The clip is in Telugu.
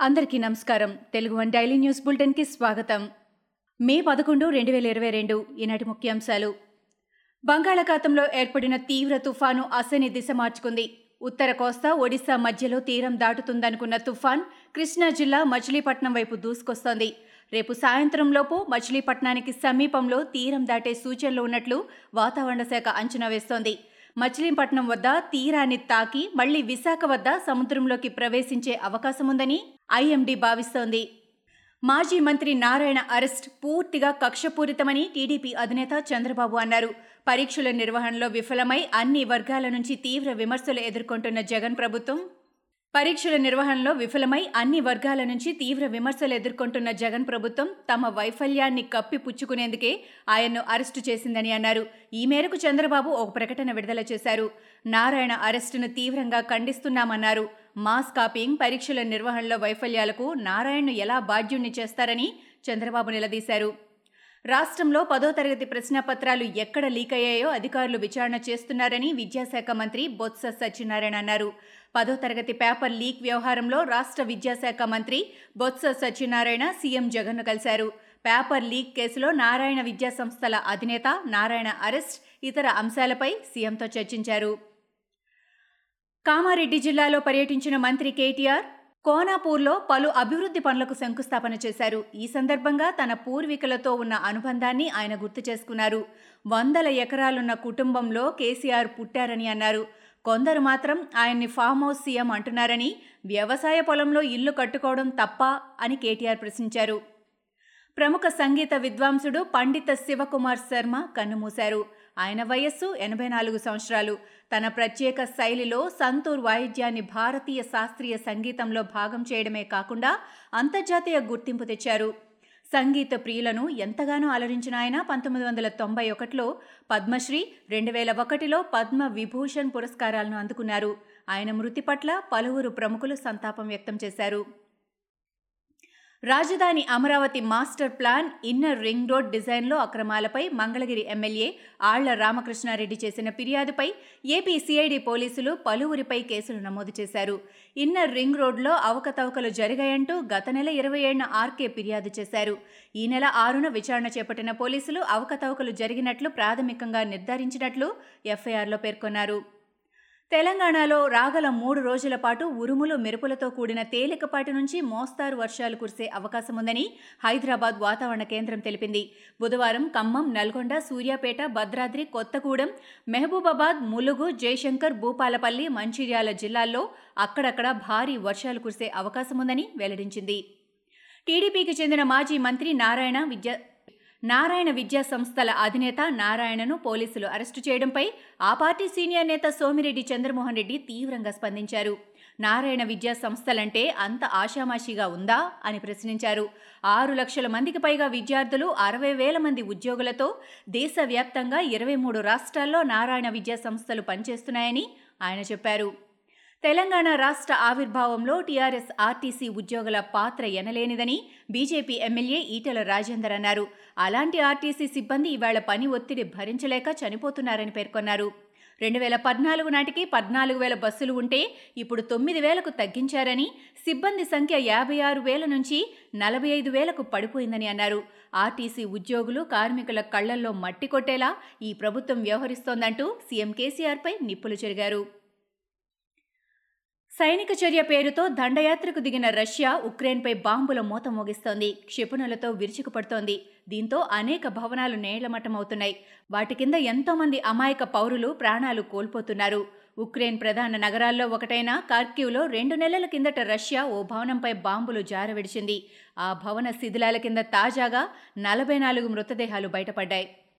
అందరికీ నమస్కారం. తెలుగు వన్ డైలీ న్యూస్ బులెటిన్కి స్వాగతం. మే పదకొండు రెండు వేల ఇరవై రెండు ఈనాటి ముఖ్యాంశాలు. బంగాళాఖాతంలో ఏర్పడిన తీవ్ర తుఫాను అసని దిశ మార్చుకుంది. ఉత్తర కోస్తా ఒడిశా మధ్యలో తీరం దాటుతుందనుకున్న తుఫాన్ కృష్ణా జిల్లా మచిలీపట్నం వైపు దూసుకొస్తోంది. రేపు సాయంత్రంలోపు మచిలీపట్నానికి సమీపంలో తీరం దాటే సూచనలు ఉన్నట్లు వాతావరణ శాఖ అంచనా వేస్తోంది. మచిలీపట్నం వద్ద తీరాన్ని తాకి మళ్ళీ విశాఖ వద్ద సముద్రంలోకి ప్రవేశించే అవకాశముందని ఐఎండీ భావిస్తోంది. మాజీ మంత్రి నారాయణ అరెస్ట్ పూర్తిగా కక్షపూరితమని టీడీపీ అధినేత చంద్రబాబు అన్నారు. పరీక్షల నిర్వహణలో విఫలమై అన్ని వర్గాల నుంచి తీవ్ర విమర్శలు ఎదుర్కొంటున్న జగన్ ప్రభుత్వం పరీక్షల నిర్వహణలో విఫలమై అన్ని వర్గాల నుంచి తీవ్ర విమర్శలు ఎదుర్కొంటున్న జగన్ ప్రభుత్వం తమ వైఫల్యాన్ని కప్పిపుచ్చుకునేందుకే ఆయన్ను అరెస్టు చేసిందని అన్నారు. ఈ మేరకు చంద్రబాబు ఒక ప్రకటన విడుదల చేశారు. నారాయణ అరెస్టును తీవ్రంగా ఖండిస్తున్నామన్నారు. మాస్ కాపీయింగ్ పరీక్షల నిర్వహణలో వైఫల్యాలకు నారాయణను ఎలా బాధ్యుణ్ణి చేస్తారని చంద్రబాబు నిలదీశారు. రాష్ట్రంలో పదో తరగతి ప్రశ్నపత్రాలు ఎక్కడ లీక్ అయ్యాయో అధికారులు విచారణ చేస్తున్నారని విద్యాశాఖ మంత్రి బొత్స సత్యనారాయణ అన్నారు. పదో తరగతి పేపర్ లీక్ వ్యవహారంలో రాష్ట్ర విద్యాశాఖ మంత్రి బొత్స సత్యనారాయణ సీఎం జగన్ను కలిశారు. పేపర్ లీక్ కేసులో నారాయణ విద్యా సంస్థల అధినేత నారాయణ అరెస్ట్ ఇతర అంశాలపై సీఎంతో చర్చించారు. కామారెడ్డి జిల్లాలో పర్యటించిన మంత్రి కేటీఆర్ కోనాపూర్లో పలు అభివృద్ధి పనులకు శంకుస్థాపన చేశారు. ఈ సందర్భంగా తన పూర్వీకులతో ఉన్న అనుబంధాన్ని ఆయన గుర్తు చేసుకున్నారు. వందల ఎకరాలున్న కుటుంబంలో కేసీఆర్ పుట్టారని అన్నారు. కొందరు మాత్రం ఆయన్ని ఫామ్ హౌస్ సీఎం అంటున్నారని వ్యవసాయ పొలంలో ఇల్లు కట్టుకోవడం తప్ప అని కేటీఆర్ ప్రశ్నించారు. ప్రముఖ సంగీత విద్వాంసుడు పండిత శివకుమార్ శర్మ కన్నుమూశారు. ఆయన వయస్సు ఎనభై నాలుగు సంవత్సరాలు. తన ప్రత్యేక శైలిలో సంతూర్ వాయిద్యాన్ని భారతీయ శాస్త్రీయ సంగీతంలో భాగం చేయడమే కాకుండా అంతర్జాతీయ గుర్తింపు తెచ్చారు. సంగీత ప్రియులను ఎంతగానో అలరించిన ఆయన పంతొమ్మిది వందల తొంభై ఒకటిలో పద్మశ్రీ రెండు వేల ఒకటిలో పద్మ విభూషణ్ పురస్కారాలను అందుకున్నారు. ఆయన మృతి పట్ల పలువురు ప్రముఖులు సంతాపం వ్యక్తం చేశారు. రాజధాని Amaravati master plan inner ring road డిజైన్లో అక్రమాలపై మంగళగిరి ఎమ్మెల్యే ఆళ్ళ రామకృష్ణారెడ్డి చేసిన ఫిర్యాదుపై ఏపీ సిఐడి పోలీసులు పలువురిపై కేసులు నమోదు చేశారు. ఇన్నర్ రింగ్ రోడ్లో అవకతవకలు జరిగాయంటూ గత నెల ఇరవై ఏడున ఆర్కే ఫిర్యాదు చేశారు. ఈ నెల ఆరున విచారణ చేపట్టిన పోలీసులు అవకతవకలు జరిగినట్లు ప్రాథమికంగా నిర్ధారించినట్లు ఎఫ్ఐఆర్లో పేర్కొన్నారు. తెలంగాణలో రాగల మూడు రోజుల పాటు ఉరుములు మెరుపులతో కూడిన తేలికపాటి నుంచి మోస్తారు వర్షాలు కురిసే అవకాశం ఉందని హైదరాబాద్ వాతావరణ కేంద్రం తెలిపింది. బుధవారం ఖమ్మం నల్గొండ సూర్యాపేట భద్రాద్రి కొత్తగూడెం మహబూబాబాద్ ములుగు జయశంకర్ భూపాలపల్లి మంచిర్యాల జిల్లాల్లో అక్కడక్కడ భారీ వర్షాలు కురిసే అవకాశం ఉందని వెల్లడించింది. టీడీపీకి చెందిన మాజీ మంత్రి నారాయణ విద్యా నారాయణ విద్యా సంస్థల అధినేత నారాయణను పోలీసులు అరెస్టు చేయడంపై ఆ పార్టీ సీనియర్ నేత సోమిరెడ్డి చంద్రమోహన్ రెడ్డి తీవ్రంగా స్పందించారు. నారాయణ విద్యా సంస్థలంటే అంత ఆషామాషిగా ఉందా? అని ప్రశ్నించారు. ఆరు లక్షల మందికి పైగా విద్యార్థులు అరవై వేల మంది ఉద్యోగులతో దేశవ్యాప్తంగా ఇరవై మూడు రాష్ట్రాల్లో నారాయణ విద్యా సంస్థలు పనిచేస్తున్నాయని ఆయన చెప్పారు. తెలంగాణ రాష్ట్ర ఆవిర్భావంలో టీఆర్ఎస్ ఆర్టీసీ ఉద్యోగుల పాత్ర ఎనలేనిదని బీజేపీ ఎమ్మెల్యే ఈటెల రాజేందర్ అన్నారు. అలాంటి ఆర్టీసీ సిబ్బంది ఇవాళ పని ఒత్తిడి భరించలేక చనిపోతున్నారని పేర్కొన్నారు. రెండు వేల పద్నాలుగు నాటికి పద్నాలుగు వేల బస్సులు ఉంటే ఇప్పుడు తొమ్మిది వేలకు తగ్గించారని సిబ్బంది సంఖ్య యాభై ఆరు వేల నుంచి నలభై ఐదు వేలకు పడిపోయిందని అన్నారు. ఆర్టీసీ ఉద్యోగులు కార్మికుల కళ్ళల్లో మట్టి కొట్టేలా ఈ ప్రభుత్వం వ్యవహరిస్తోందంటూ సీఎం కేసీఆర్పై నిప్పులు చెరిగారు సైనిక చర్య పేరుతో దండయాత్రకు దిగిన రష్యా ఉక్రెయిన్పై బాంబుల మూత మోగిస్తోంది. క్షిపణులతో విరుచుకుపడుతోంది. దీంతో అనేక భవనాలు నేళ్ళమట్టమవుతున్నాయి వాటి కింద ఎంతోమంది అమాయక పౌరులు ప్రాణాలు కోల్పోతున్నారు. ఉక్రెయిన్ ప్రధాన నగరాల్లో ఒకటైన కార్క్యూలో రెండు నెలల కిందట రష్యా ఓ భవనంపై బాంబులు జారవిడిచింది. ఆ భవన శిథిలాల కింద తాజాగా నలభై నాలుగు మృతదేహాలు బయటపడ్డాయి.